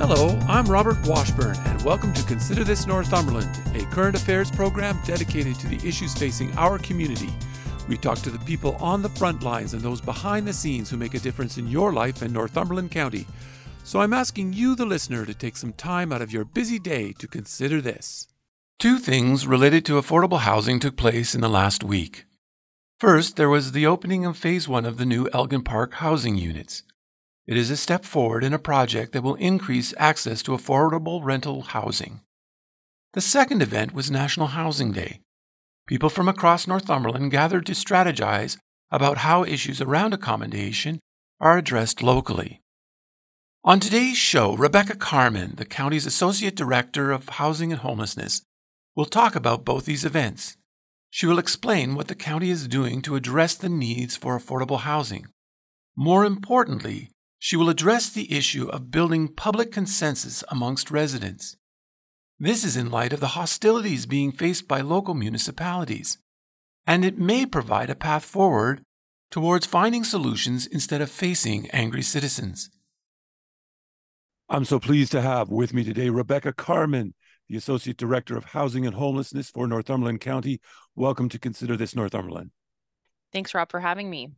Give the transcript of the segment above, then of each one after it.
Hello, I'm Robert Washburn, and welcome to Consider This Northumberland, a current affairs program dedicated to the issues facing our community. We talk to the people on the front lines and those behind the scenes who make a difference in your life in Northumberland County. So I'm asking you, the listener, to take some time out of your busy day to consider this. Two things related to affordable housing took place in the last week. First, there was the opening of Phase 1 of the new Elgin Park housing units. It is a step forward in a project that will increase access to affordable rental housing. The second event was National Housing Day. People from across Northumberland gathered to strategize about how issues around accommodation are addressed locally. On today's show, Rebecca Carman, the county's Associate Director of Housing and Homelessness, will talk about both these events. She will explain what the county is doing to address the needs for affordable housing. More importantly, she will address the issue of building public consensus amongst residents. This is in light of the hostilities being faced by local municipalities, and it may provide a path forward towards finding solutions instead of facing angry citizens. I'm so pleased to have with me today Rebecca Carman, the Associate Director of Housing and Homelessness for Northumberland County. Welcome to Consider This Northumberland. Thanks, Rob, for having me.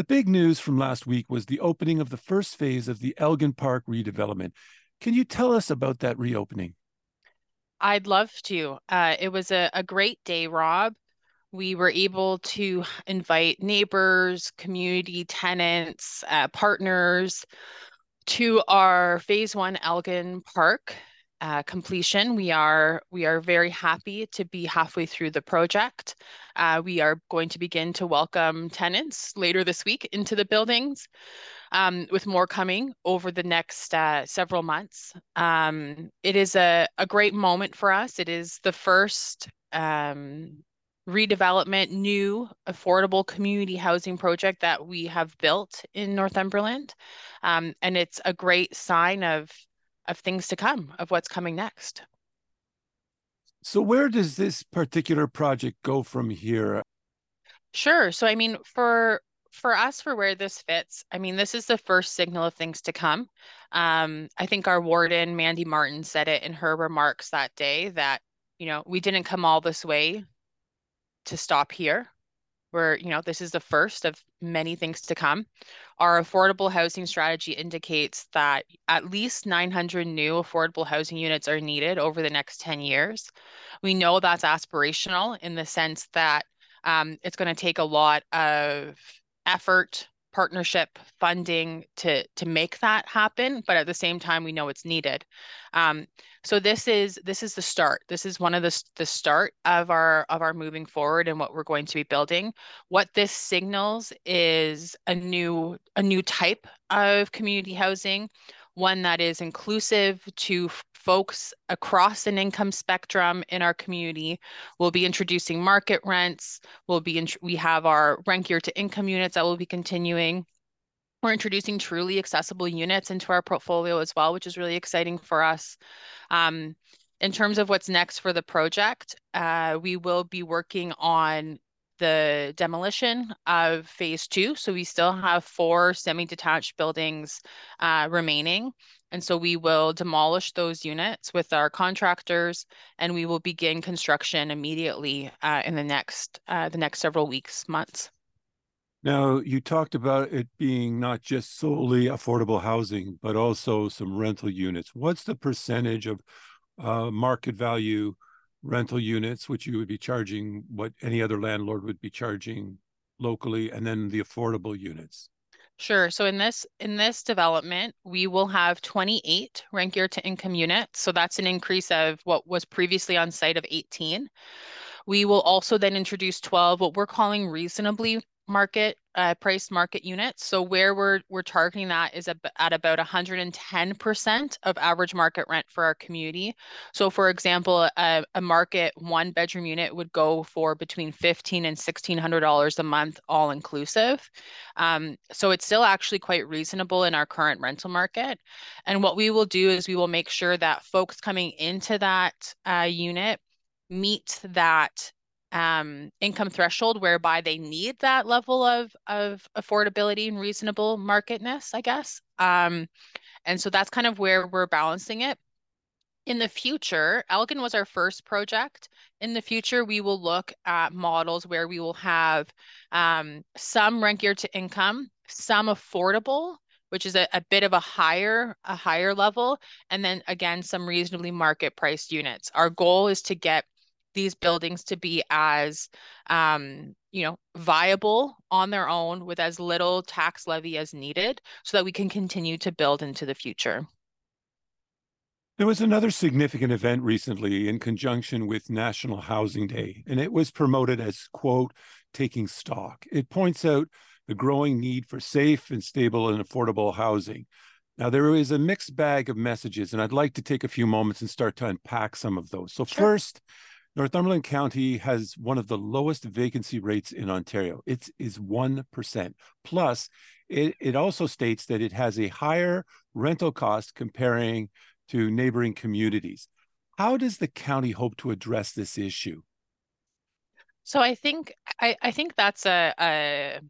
The big news from last week was the opening of the first phase of the Elgin Park redevelopment. Can you tell us about that reopening? I'd love to. Uh, it was a, a great day, Rob. We were able to invite neighbors, community tenants, uh, partners to our phase one Elgin Park uh, completion. We are we are very happy to be halfway through the project. Uh, we are going to begin to welcome tenants later this week into the buildings, um, with more coming over the next uh, several months. Um, it is a, a great moment for us. It is the first um, redevelopment, new affordable community housing project that we have built in Northumberland. Um, and it's a great sign of of things to come, of what's coming next. So, where does this particular project go from here? Sure. So, I mean, for for us, for where this fits, I mean, this is the first signal of things to come. Um, I think our warden, Mandy Martin, said it in her remarks that day that, you know, we didn't come all this way to stop here where you know this is the first of many things to come. Our affordable housing strategy indicates that at least 900 new affordable housing units are needed over the next 10 years. We know that's aspirational in the sense that um, it's going to take a lot of effort partnership funding to to make that happen but at the same time we know it's needed. Um, so this is this is the start. This is one of the the start of our of our moving forward and what we're going to be building. What this signals is a new a new type of community housing one that is inclusive to folks across an income spectrum in our community. We'll be introducing market rents. We'll be in, we have our rent gear to income units that will be continuing. We're introducing truly accessible units into our portfolio as well, which is really exciting for us. Um, in terms of what's next for the project, uh, we will be working on the demolition of phase two. So we still have four semi-detached buildings uh, remaining. And so we will demolish those units with our contractors and we will begin construction immediately uh, in the next uh, the next several weeks, months. Now, you talked about it being not just solely affordable housing, but also some rental units. What's the percentage of uh, market value rental units, which you would be charging what any other landlord would be charging locally, and then the affordable units? Sure. So in this in this development, we will have 28 rent gear to income units. So that's an increase of what was previously on site of 18. We will also then introduce 12 what we're calling reasonably market uh, price market units. So where we're we're targeting that is at about 110% of average market rent for our community. So for example, a, a market one bedroom unit would go for between 15 and $1,600 a month, all inclusive. Um, so it's still actually quite reasonable in our current rental market. And what we will do is we will make sure that folks coming into that uh, unit meet that um, income threshold whereby they need that level of of affordability and reasonable marketness, I guess. Um, and so that's kind of where we're balancing it. In the future, Elgin was our first project. In the future, we will look at models where we will have um, some rent geared to income, some affordable, which is a, a bit of a higher a higher level, and then again some reasonably market priced units. Our goal is to get these buildings to be as um, you know viable on their own with as little tax levy as needed so that we can continue to build into the future there was another significant event recently in conjunction with National Housing Day, and it was promoted as, quote, taking stock. It points out the growing need for safe and stable and affordable housing. Now, there is a mixed bag of messages, and I'd like to take a few moments and start to unpack some of those. So, sure. first, Northumberland County has one of the lowest vacancy rates in Ontario. It is 1%. Plus, it, it also states that it has a higher rental cost comparing to neighboring communities. How does the county hope to address this issue? So I think I, I think that's a, a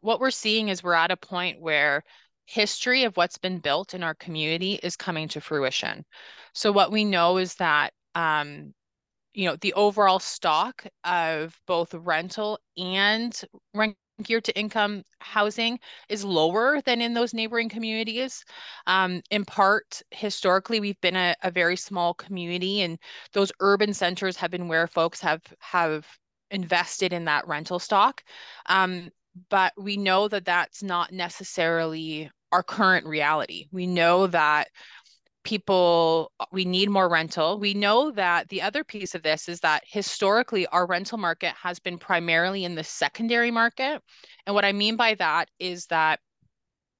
what we're seeing is we're at a point where history of what's been built in our community is coming to fruition. So what we know is that um, you know, the overall stock of both rental and rent geared to income housing is lower than in those neighboring communities. Um, in part, historically, we've been a, a, very small community, and those urban centers have been where folks have have invested in that rental stock. Um, but we know that that's not necessarily our current reality. We know that people uh, we need more rental. We know that the other piece of this is that historically our rental market has been primarily in the secondary market and what i mean by that is that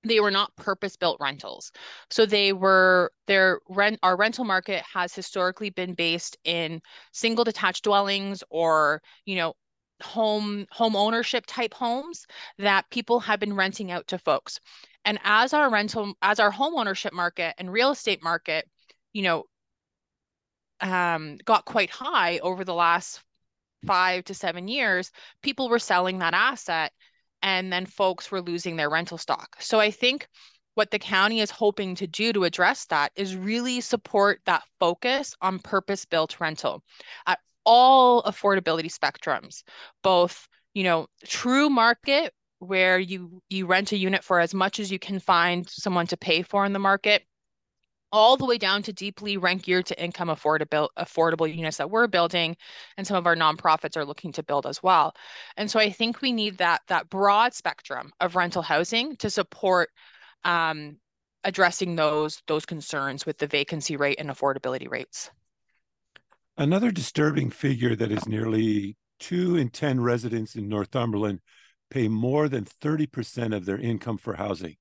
they were not purpose built rentals. So they were their rent our rental market has historically been based in single detached dwellings or you know home home ownership type homes that people have been renting out to folks and as our rental, as our home ownership market and real estate market, you know, um, got quite high over the last five to seven years, people were selling that asset and then folks were losing their rental stock. So I think what the county is hoping to do to address that is really support that focus on purpose built rental at all affordability spectrums, both, you know, true market where you you rent a unit for as much as you can find someone to pay for in the market all the way down to deeply rent geared to income affordable affordable units that we're building and some of our nonprofits are looking to build as well. And so i think we need that that broad spectrum of rental housing to support um, addressing those those concerns with the vacancy rate and affordability rates. Another disturbing figure that is nearly two in ten residents in northumberland pay more than 30% of their income for housing.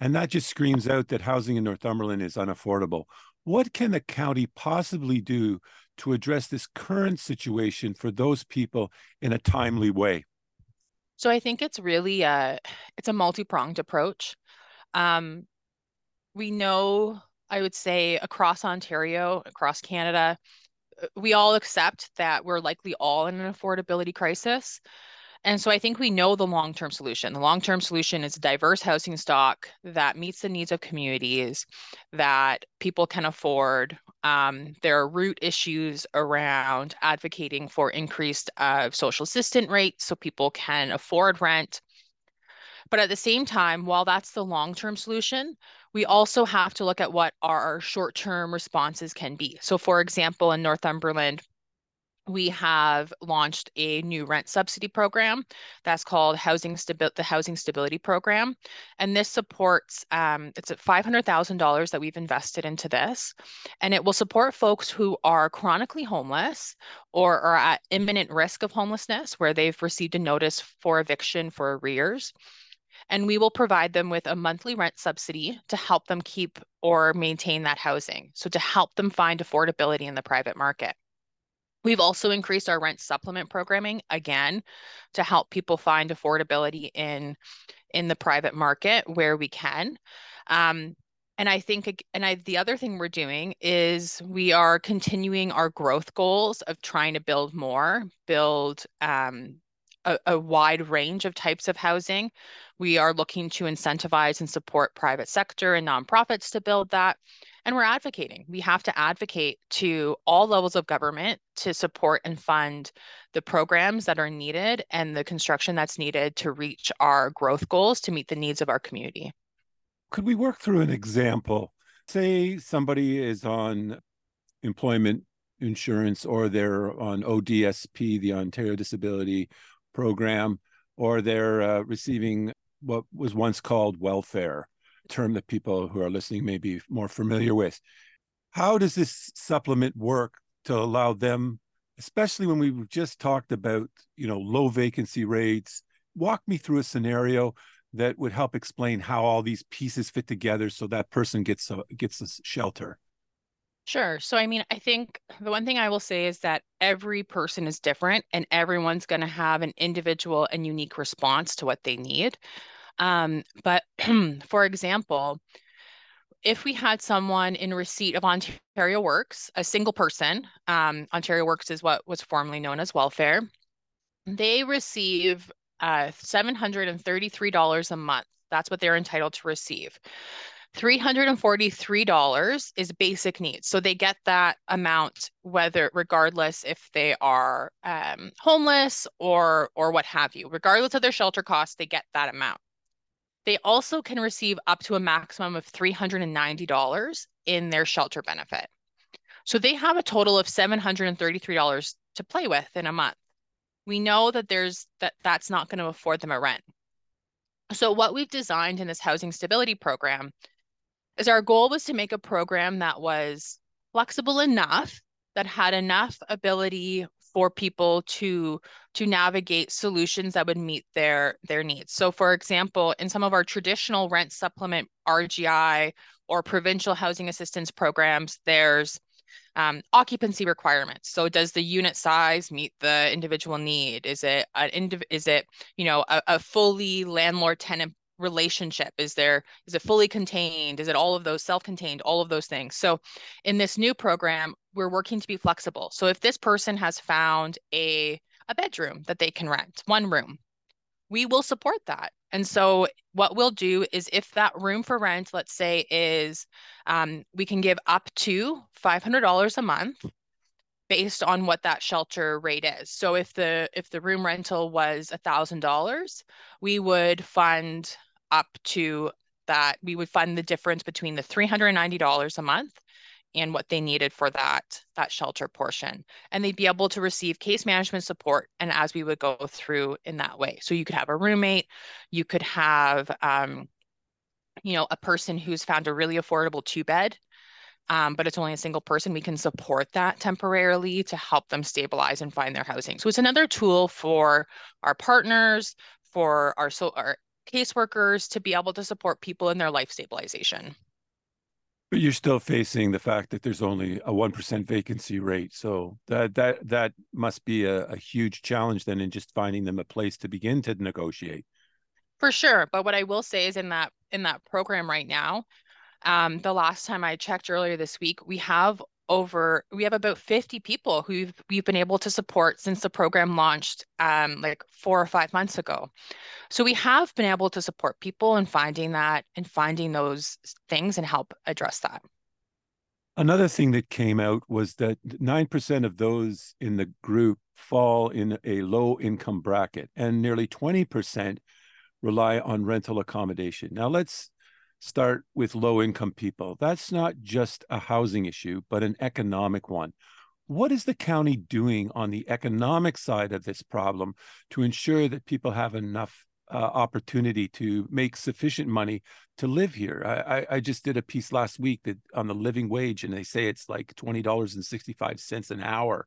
And that just screams out that housing in Northumberland is unaffordable. What can the county possibly do to address this current situation for those people in a timely way? So I think it's really a it's a multi-pronged approach. Um, we know, I would say, across Ontario, across Canada, we all accept that we're likely all in an affordability crisis. And so I think we know the long term solution. The long term solution is a diverse housing stock that meets the needs of communities that people can afford. Um, there are root issues around advocating for increased uh, social assistant rates so people can afford rent. But at the same time, while that's the long term solution, we also have to look at what our short term responses can be. So, for example, in Northumberland, we have launched a new rent subsidy program that's called housing Stabi- the housing stability program and this supports um, it's at $500000 that we've invested into this and it will support folks who are chronically homeless or are at imminent risk of homelessness where they've received a notice for eviction for arrears and we will provide them with a monthly rent subsidy to help them keep or maintain that housing so to help them find affordability in the private market We've also increased our rent supplement programming again to help people find affordability in in the private market where we can. Um, and I think, and I, the other thing we're doing is we are continuing our growth goals of trying to build more, build um, a, a wide range of types of housing. We are looking to incentivize and support private sector and nonprofits to build that. And we're advocating. We have to advocate to all levels of government to support and fund the programs that are needed and the construction that's needed to reach our growth goals to meet the needs of our community. Could we work through an example? Say somebody is on employment insurance or they're on ODSP, the Ontario Disability Program, or they're uh, receiving what was once called welfare term that people who are listening may be more familiar with. How does this supplement work to allow them, especially when we've just talked about, you know, low vacancy rates? Walk me through a scenario that would help explain how all these pieces fit together so that person gets a gets a shelter. Sure. So, I mean, I think the one thing I will say is that every person is different and everyone's going to have an individual and unique response to what they need. Um, but for example, if we had someone in receipt of Ontario Works, a single person, um, Ontario Works is what was formerly known as welfare, they receive uh, $733 a month. That's what they're entitled to receive. $343 is basic needs. So they get that amount whether regardless if they are um, homeless or or what have you. Regardless of their shelter costs, they get that amount. They also can receive up to a maximum of $390 in their shelter benefit. So they have a total of $733 to play with in a month. We know that there's that that's not going to afford them a rent. So what we've designed in this housing stability program is our goal was to make a program that was flexible enough that had enough ability for people to to navigate solutions that would meet their their needs. So for example, in some of our traditional rent supplement RGI or provincial housing assistance programs, there's um, occupancy requirements. So does the unit size meet the individual need? Is it an indiv- is it you know a, a fully landlord tenant relationship is there is it fully contained is it all of those self-contained all of those things so in this new program we're working to be flexible so if this person has found a a bedroom that they can rent one room we will support that and so what we'll do is if that room for rent let's say is um, we can give up to $500 a month based on what that shelter rate is. So if the if the room rental was a thousand dollars, we would fund up to that. We would fund the difference between the three hundred and ninety dollars a month and what they needed for that that shelter portion and they'd be able to receive case management support and as we would go through in that way so you could have a roommate you could have um, you know a person who's found a really affordable two bed um, but it's only a single person, we can support that temporarily to help them stabilize and find their housing. So it's another tool for our partners, for our so our caseworkers to be able to support people in their life stabilization. But you're still facing the fact that there's only a one percent vacancy rate, so that that that must be a, a huge challenge then in just finding them a place to begin to negotiate. For sure, but what I will say is in that in that program right now, um, the last time I checked earlier this week, we have over we have about 50 people who we've, been able to support since the program launched um, like four or five months ago. So we have been able to support people in finding that and finding those things and help address that. Another thing that came out was that 9% of those in the group fall in a low income bracket and nearly 20% rely on rental accommodation. Now let's start with low income people. That's not just a housing issue, but an economic one. what is the county doing on the economic side of this problem to ensure that people have enough uh, opportunity to make sufficient money to live here. I, I, just did a piece last week that on the living wage, and they say it's like twenty dollars and sixty five cents an hour,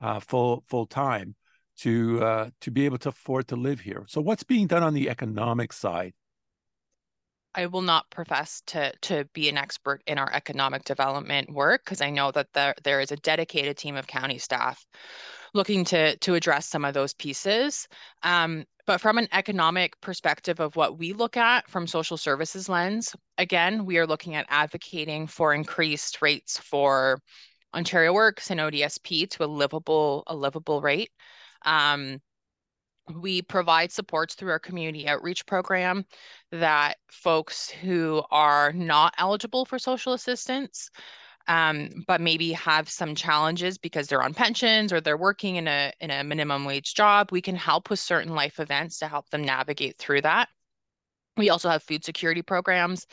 uh, full full time, to uh, to be able to afford to live here. So, what's being done on the economic side? I will not profess to to be an expert in our economic development work because I know that there there is a dedicated team of county staff looking to to address some of those pieces. Um, but from an economic perspective of what we look at from social services lens, again, we are looking at advocating for increased rates for Ontario Works and ODSP to a livable a livable rate. Um, we provide supports through our community outreach program that folks who are not eligible for social assistance um, but maybe have some challenges because they're on pensions or they're working in a in a minimum wage job we can help with certain life events to help them navigate through that. We also have food security programs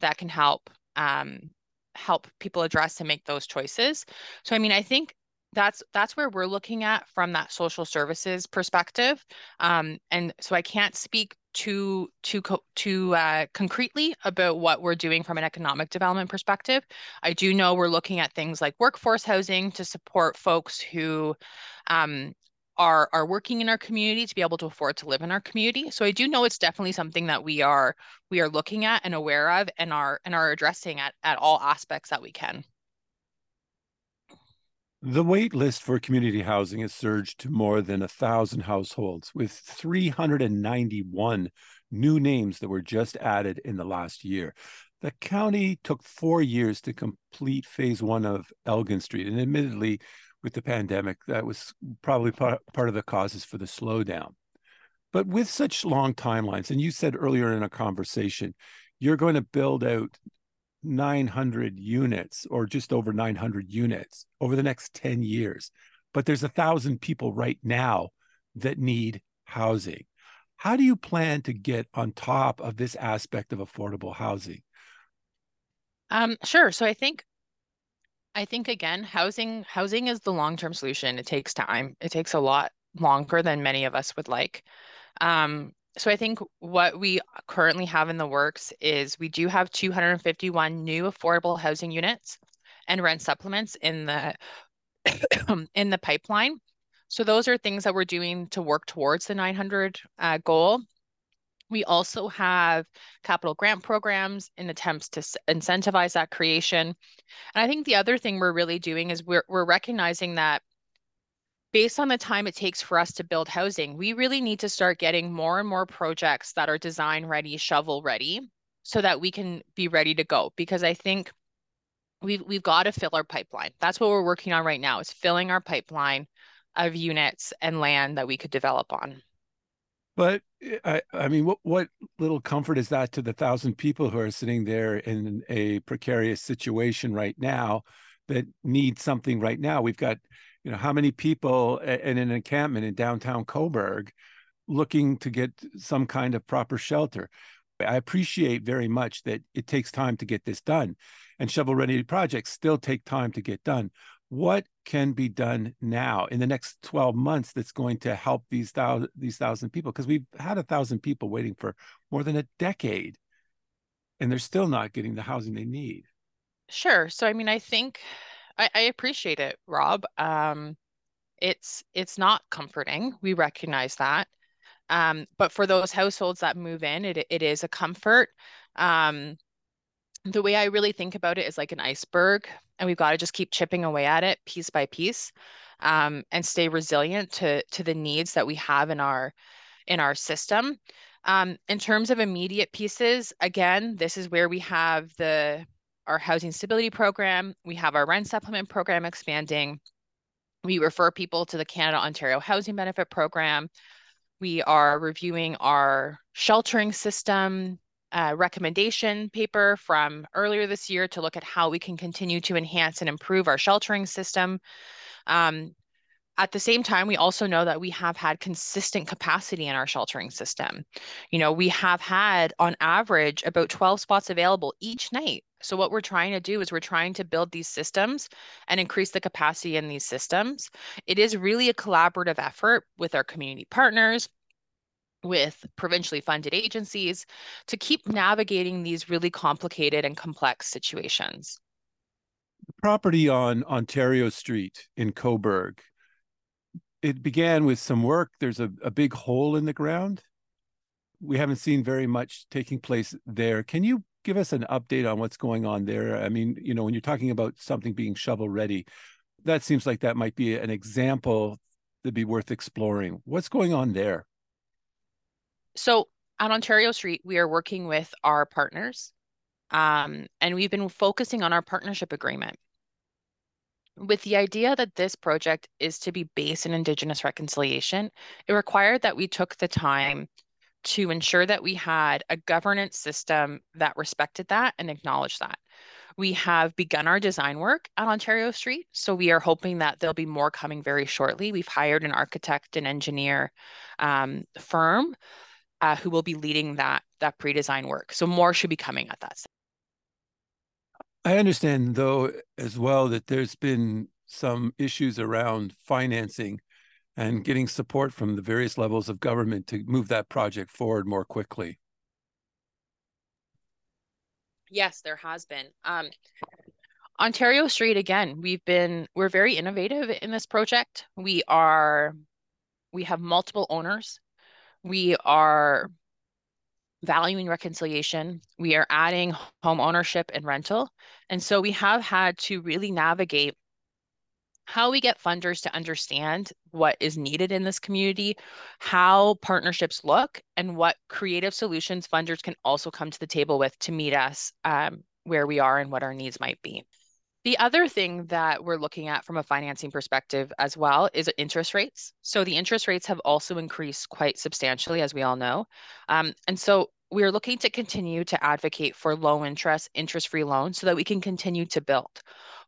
that can help um, help people address and make those choices. So i mean i think that's that's where we're looking at from that social services perspective um, and so i can't speak too too too uh, concretely about what we're doing from an economic development perspective. I do know we're looking at things like workforce housing to support folks who um, are are working in our community to be able to afford to live in our community. So i do know it's definitely something that we are we are looking at and aware of and are and are addressing at at all aspects that we can the wait list for community housing has surged to more than a thousand households, with 391 new names that were just added in the last year. The county took four years to complete phase one of Elgin Street, and admittedly, with the pandemic, that was probably part, part of the causes for the slowdown. But with such long timelines, and you said earlier in a conversation, you're going to build out 900 units or just over 900 units over the next 10 years. But there's a thousand people right now that need housing. How do you plan to get on top of this aspect of affordable housing? Um, sure. So I think I think again, housing housing is the long-term solution. It takes time. It takes a lot longer than many of us would like. Um, so I think what we currently have in the works is we do have 251 new affordable housing units and rent supplements in the in the pipeline. So those are things that we're doing to work towards the 900 uh, goal. We also have capital grant programs in attempts to incentivize that creation. And I think the other thing we're really doing is we're, we're recognizing that based on the time it takes for us to build housing, we really need to start getting more and more projects that are design ready, shovel ready, so that we can be ready to go. Because I think we've we've got to fill our pipeline. That's what we're working on right now is filling our pipeline of units and land that we could develop on. But eh, I, I mean, what what little comfort is that to the thousand people who are sitting there in a precarious situation right now that need something right now? We've got you know how many people in an encampment in downtown cobourg looking to get some kind of proper shelter? I appreciate very much that it takes time to get this done and shovel ready projects still take time to get done. What can be done now in the next 12 months that's going to help these thousand these thousand people? Because we've had a thousand people waiting for more than a decade and they're still not getting the housing they need. Sure. So i mean i think I, I appreciate it, Rob. Um, it's it's not comforting. We recognize that. Um, but for those households that move in, it it is a comfort. Um, the way I really think about it is like an iceberg, and we've got to just keep chipping away at it piece by piece, um, and stay resilient to to the needs that we have in our in our system. Um, in terms of immediate pieces, again, this is where we have the our housing stability program. We have our rent supplement program expanding. We refer people to the Canada Ontario Housing Benefit Program. We are reviewing our sheltering system uh, recommendation paper from earlier this year to look at how we can continue to enhance and improve our sheltering system. Um, at the same time, we also know that we have had consistent capacity in our sheltering system. You know, we have had on average about 12 spots available each night. So, what we're trying to do is we're trying to build these systems and increase the capacity in these systems. It is really a collaborative effort with our community partners, with provincially funded agencies to keep navigating these really complicated and complex situations. Property on Ontario Street in Cobourg it began with some work. There's a, a big hole in the ground. We haven't seen very much taking place there. Can you give us an update on what's going on there? I mean, you know, when you're talking about something being shovel ready, that seems like that might be an example that'd be worth exploring. What's going on there? So on Ontario Street, we are working with our partners, um, and we've been focusing on our partnership agreement with the idea that this project is to be based in Indigenous reconciliation, it required that we took the time to ensure that we had a governance system that respected that and acknowledged that. We have begun our design work at Ontario Street, so we are hoping that there'll be more coming very shortly. We've hired an architect and engineer um, firm uh, who will be leading that that pre-design work. So more should be coming at that. I understand, though, as well, that there's been some issues around financing and getting support from the various levels of government to move that project forward more quickly. Yes, there has been. Um, Ontario Street, again, we've been, we're very innovative in this project. We are, we have multiple owners. We are valuing reconciliation. We are adding home ownership and rental. And so we have had to really navigate how we get funders to understand what is needed in this community, how partnerships look, and what creative solutions funders can also come to the table with to meet us um, where we are and what our needs might be. The other thing that we're looking at from a financing perspective as well is interest rates. So the interest rates have also increased quite substantially, as we all know. Um, and so we're looking to continue to advocate for low interest, interest free loans so that we can continue to build.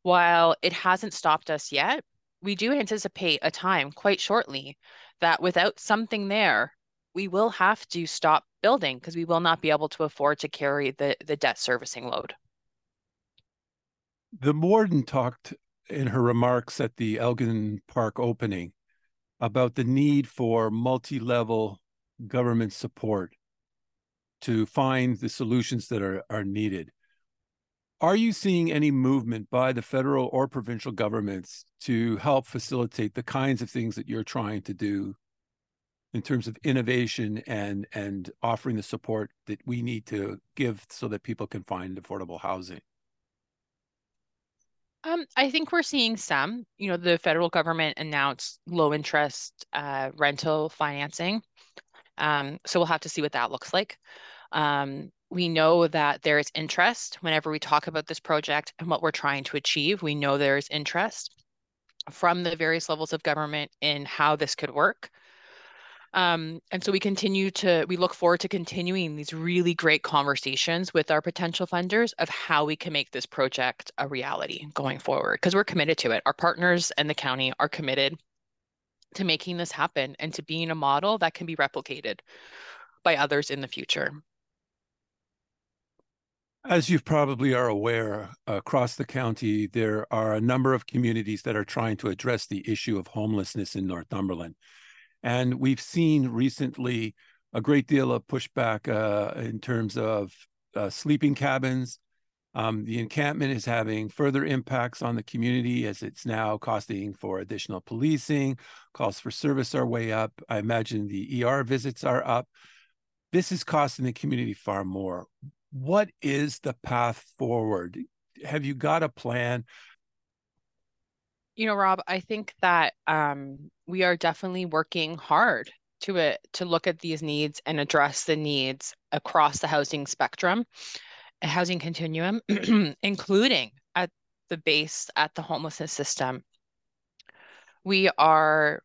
While it hasn't stopped us yet, we do anticipate a time quite shortly that without something there, we will have to stop building because we will not be able to afford to carry the, the debt servicing load. The warden talked in her remarks at the Elgin Park opening about the need for multi level government support to find the solutions that are, are needed. Are you seeing any movement by the federal or provincial governments to help facilitate the kinds of things that you're trying to do in terms of innovation and and offering the support that we need to give so that people can find affordable housing? Um, I think we're seeing some. You know, the federal government announced low interest uh, rental financing. Um, so we'll have to see what that looks like. Um, we know that there is interest whenever we talk about this project and what we're trying to achieve. We know there is interest from the various levels of government in how this could work. Um, and so we continue to, we look forward to continuing these really great conversations with our potential funders of how we can make this project a reality going forward, because we're committed to it. Our partners and the county are committed to making this happen and to being a model that can be replicated by others in the future. As you probably are aware, across the county, there are a number of communities that are trying to address the issue of homelessness in Northumberland. And we've seen recently a great deal of pushback uh, in terms of uh, sleeping cabins. Um, the encampment is having further impacts on the community as it's now costing for additional policing. Calls for service are way up. I imagine the ER visits are up. This is costing the community far more. What is the path forward? Have you got a plan? You know, Rob, I think that um, we are definitely working hard to it to look at these needs and address the needs across the housing spectrum, housing continuum, including at the base at the homelessness system. We are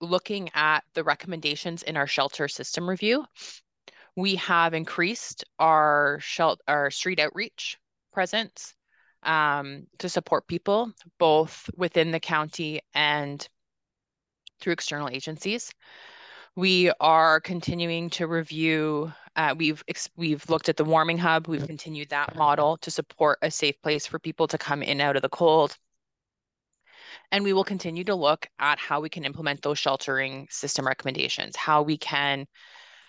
looking at the recommendations in our shelter system review. We have increased our shelter, our street outreach presence um, to support people both within the county and through external agencies. We are continuing to review. Uh, we've we've looked at the warming hub. We've continued that model to support a safe place for people to come in out of the cold. And we will continue to look at how we can implement those sheltering system recommendations, how we can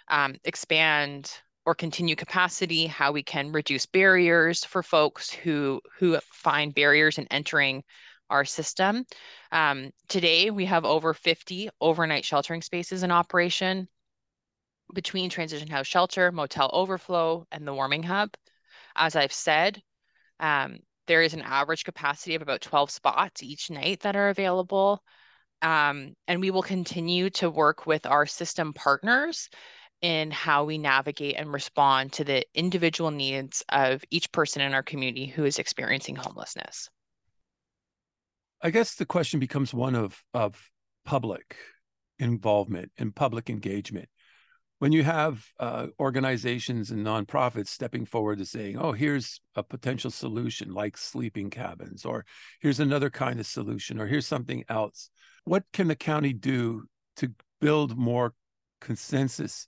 um, expand or continue capacity, how we can reduce barriers for folks who who find barriers in entering our system. Um, today, we have over 50 overnight sheltering spaces in operation between Transition House Shelter, Motel Overflow, and the Warming Hub. As I've said, um, there is an average capacity of about 12 spots each night that are available. Um, and we will continue to work with our system partners in how we navigate and respond to the individual needs of each person in our community who is experiencing homelessness. I guess the question becomes one of of public involvement and public engagement. When you have uh, organizations and nonprofits stepping forward to saying, "Oh, here's a potential solution like sleeping cabins," or "Here's another kind of solution," or "Here's something else," what can the county do to build more consensus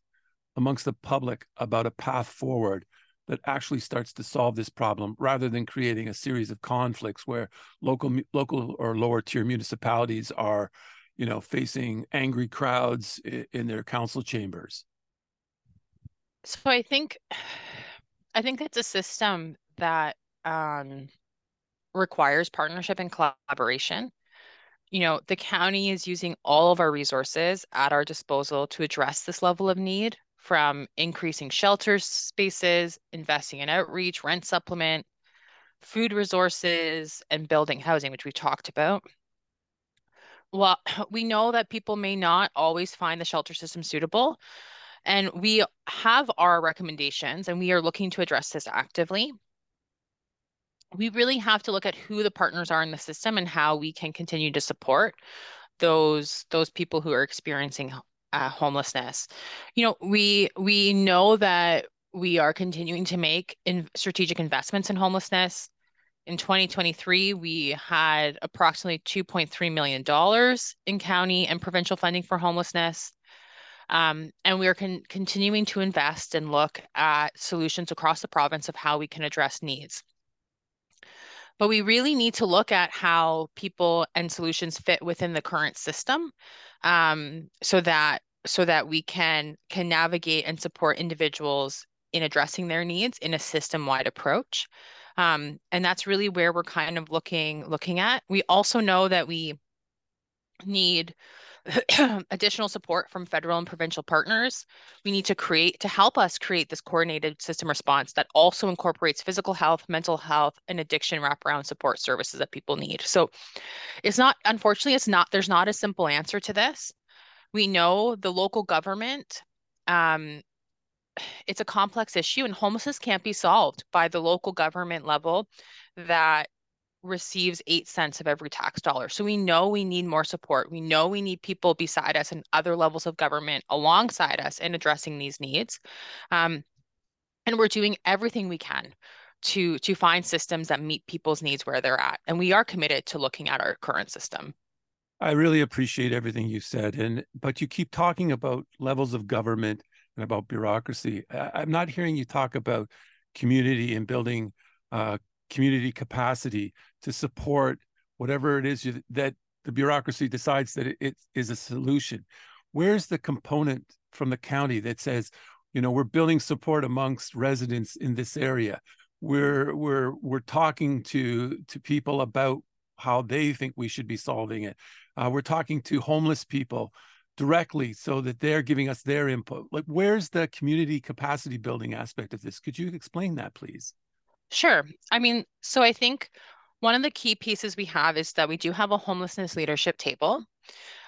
amongst the public about a path forward that actually starts to solve this problem rather than creating a series of conflicts where local local or lower tier municipalities are you know facing angry crowds in their council chambers? So i think i think it's a system that um, requires partnership and collaboration. You know the county is using all of our resources at our disposal to address this level of need from increasing shelter spaces, investing in outreach, rent supplement, food resources, and building housing, which we talked about. Well, we know that people may not always find the shelter system suitable, and we have our recommendations, and we are looking to address this actively. We really have to look at who the partners are in the system and how we can continue to support those those people who are experiencing uh, homelessness. You know, we we know that we are continuing to make in strategic investments in homelessness. In 2023, we had approximately $2.3 million in county and provincial funding for homelessness. Um, and we are con continuing to invest and look at solutions across the province of how we can address needs. But we really need to look at how people and solutions fit within the current system um, so that so that we can can navigate and support individuals in addressing their needs in a system-wide approach. Um, and that's really where we're kind of looking looking at. We also know that we need additional support from federal and provincial partners. We need to create to help us create this coordinated system response that also incorporates physical health, mental health, and addiction wraparound support services that people need. So it's not, unfortunately, it's not, there's not a simple answer to this. We know the local government, um, it's a complex issue, and homelessness can't be solved by the local government level that receives eight cents of every tax dollar. So we know we need more support. We know we need people beside us and other levels of government alongside us in addressing these needs. Um, and we're doing everything we can to to find systems that meet people's needs where they're at. And we are committed to looking at our current system. I really appreciate everything you said, and but you keep talking about levels of government and about bureaucracy. I, am not hearing you talk about community and building uh, community capacity to support whatever it is you, that the bureaucracy decides that it, it is a solution. Where's the component from the county that says, you know, we're building support amongst residents in this area. We're we're we're talking to to people about how they think we should be solving it. Uh, we're talking to homeless people directly so that they're giving us their input. Like, where's the community capacity building aspect of this? Could you explain that, please? Sure. I mean, so I think one of the key pieces we have is that we do have a homelessness leadership table.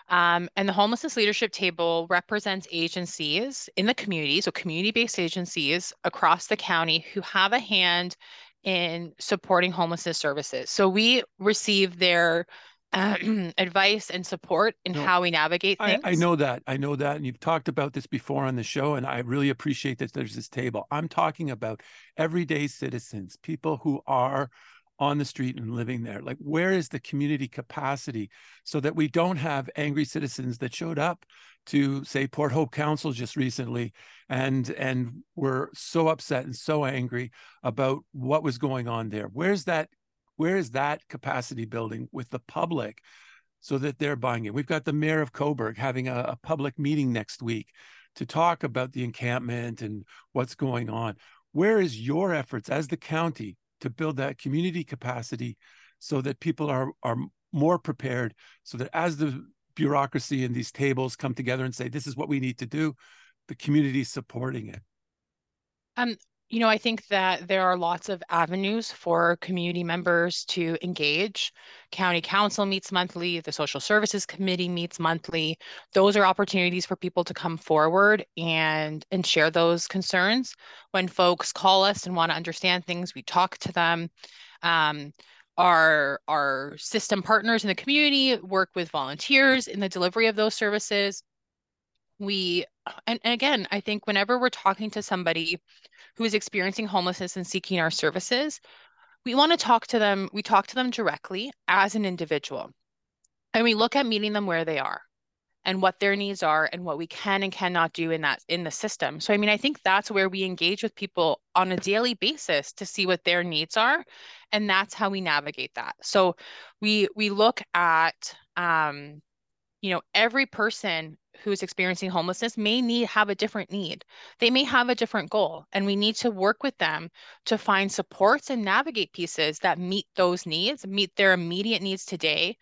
Um, and the homelessness leadership table represents agencies in the community, so community based agencies across the county who have a hand in supporting homelessness services. So we receive their Uh, advice and support in no, how we navigate things. I, I, know that. I know that. And you've talked about this before on the show. And I really appreciate that there's this table. I'm talking about everyday citizens, people who are on the street and living there? Like, where is the community capacity so that we don't have angry citizens that showed up to say Port Hope Council just recently and and were so upset and so angry about what was going on there? Where's that? Where is that capacity building with the public so that they're buying it? We've got the mayor of Cobourg having a, a public meeting next week to talk about the encampment and what's going on. Where is your efforts as the county to build that community capacity so that people are are more prepared so that as the bureaucracy and these tables come together and say this is what we need to do the community supporting it um you know i think that there are lots of avenues for community members to engage. County council meets monthly the social services committee meets monthly. Those are opportunities for people to come forward and and share those concerns. When folks call us and want to understand things we talk to them. Um, our our system partners in the community work with volunteers in the delivery of those services we and, and again i think whenever we're talking to somebody who is experiencing homelessness and seeking our services we want to talk to them we talk to them directly as an individual. And we look at meeting them where they are and what their needs are and what we can and cannot do in that in the system. So i mean i think that's where we engage with people on a daily basis to see what their needs are and that's how we navigate that. So we we look at um you know every person who's experiencing homelessness may need have a different need. They may have a different goal and we need to work with them to find supports and navigate pieces that meet those needs meet their immediate needs today.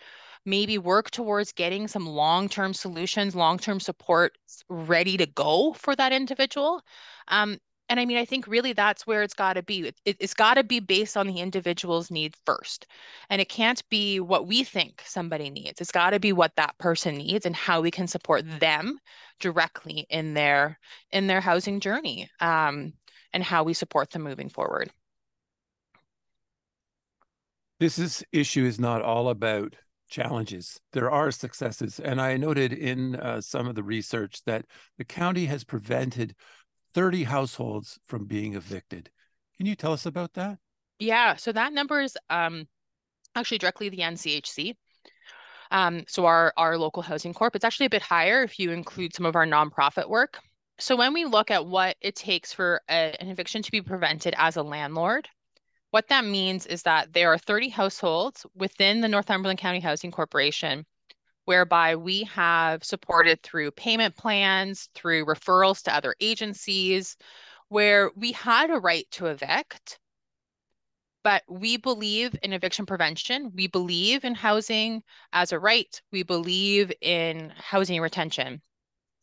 Maybe work towards getting some long-term solutions long-term support ready to go for that individual. Um, and I mean, I think really that's where it's got to be. It, has got to be based on the individual's need first. And it can't be what we think somebody needs. It's got to be what that person needs and how we can support them directly in their in their housing journey um, and how we support them moving forward. This is, issue is not all about challenges. There are successes. And I noted in uh, some of the research that the county has prevented 30 households from being evicted. Can you tell us about that? Yeah, so that number is um, actually directly the NCHC. Um, so our, our local housing corp, it's actually a bit higher if you include some of our nonprofit work. So when we look at what it takes for a, an eviction to be prevented as a landlord, what that means is that there are 30 households within the Northumberland County Housing Corporation whereby we have supported through payment plans, through referrals to other agencies, where we had a right to evict, but we believe in eviction prevention. We believe in housing as a right. We believe in housing retention.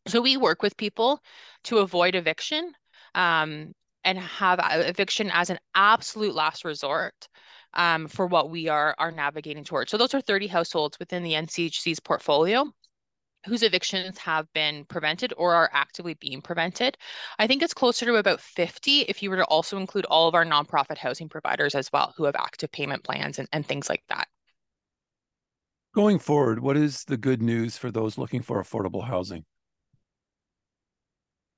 So we work with people to avoid eviction um, and have eviction as an absolute last resort um, for what we are are navigating towards. So those are 30 households within the NCHC's portfolio whose evictions have been prevented or are actively being prevented. I think it's closer to about 50 if you were to also include all of our nonprofit housing providers as well who have active payment plans and, and things like that. Going forward, what is the good news for those looking for affordable housing?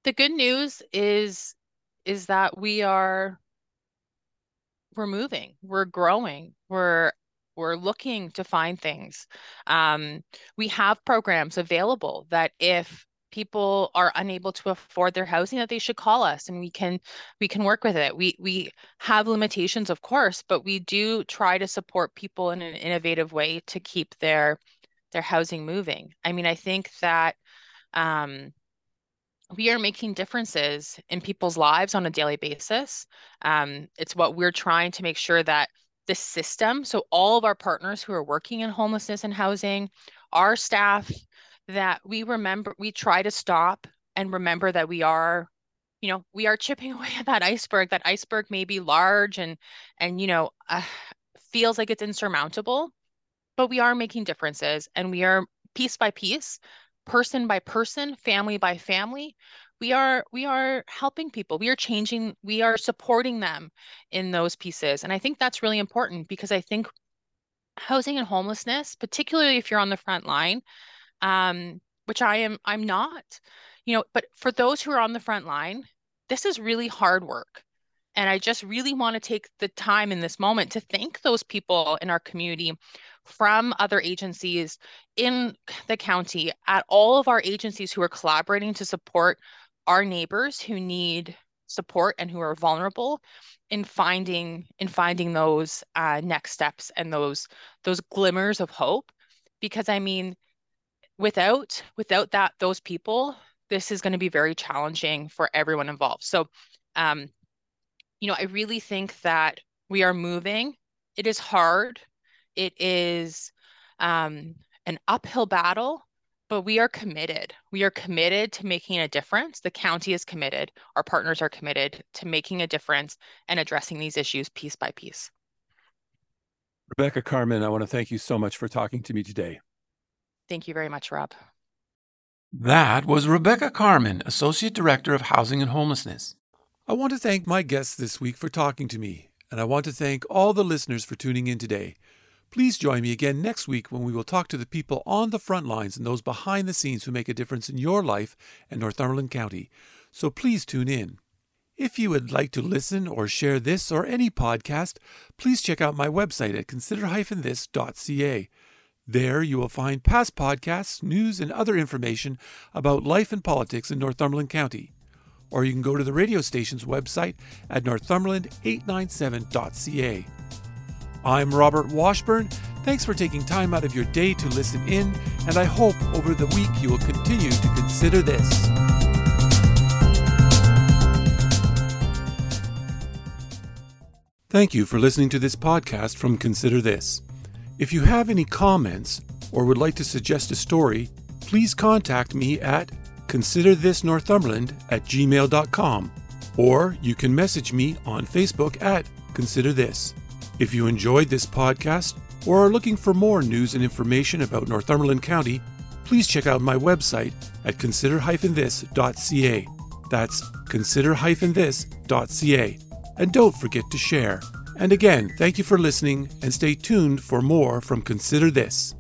The good news is is that we are we're moving, we're growing, we're we're looking to find things. Um, we have programs available that if people are unable to afford their housing that they should call us and we can we can work with it we we have limitations of course but we do try to support people in an innovative way to keep their their housing moving i mean i think that um, we are making differences in people's lives on a daily basis. Um, it's what we're trying to make sure that the system, so all of our partners who are working in homelessness and housing, our staff, that we remember, we try to stop and remember that we are, you know, we are chipping away at that iceberg. That iceberg may be large and, and you know, uh, feels like it's insurmountable, but we are making differences and we are piece by piece person by person, family by family, we are we are helping people. We are changing, we are supporting them in those pieces. And I think that's really important because I think housing and homelessness, particularly if you're on the front line, um, which I am I'm not, you know, but for those who are on the front line, this is really hard work. And I just really want to take the time in this moment to thank those people in our community from other agencies in the county at all of our agencies who are collaborating to support our neighbors who need support and who are vulnerable in finding in finding those uh, next steps and those those glimmers of hope. Because i mean without without that those people this is going to be very challenging for everyone involved. So um you know i really think that we are moving it is hard it is um an uphill battle but we are committed. We are committed to making a difference. The county is committed. Our partners are committed to making a difference and addressing these issues piece by piece. Rebecca Carmen, I want to thank you so much for talking to me today. Thank you very much, Rob. That was Rebecca Carmen, Associate Director of Housing and Homelessness. I want to thank my guests this week for talking to me, and I want to thank all the listeners for tuning in today. Please join me again next week when we will talk to the people on the front lines and those behind the scenes who make a difference in your life and Northumberland County. So please tune in. If you would like to listen or share this or any podcast, please check out my website at consider-this.ca. There you will find past podcasts, news, and other information about life and politics in Northumberland County. Or you can go to the radio station's website at northumberland897.ca. I'm Robert Washburn. Thanks for taking time out of your day to listen in, and I hope over the week you will continue to consider this. Thank you for listening to this podcast from Consider This. If you have any comments or would like to suggest a story, please contact me at considerthisnorthumberland at gmail.com or you can message me on Facebook at Consider This. If you enjoyed this podcast or are looking for more news and information about Northumberland County, please check out my website at consider-this.ca. That's consider-this.ca. And don't forget to share. And again, thank you for listening and stay tuned for more from Consider This.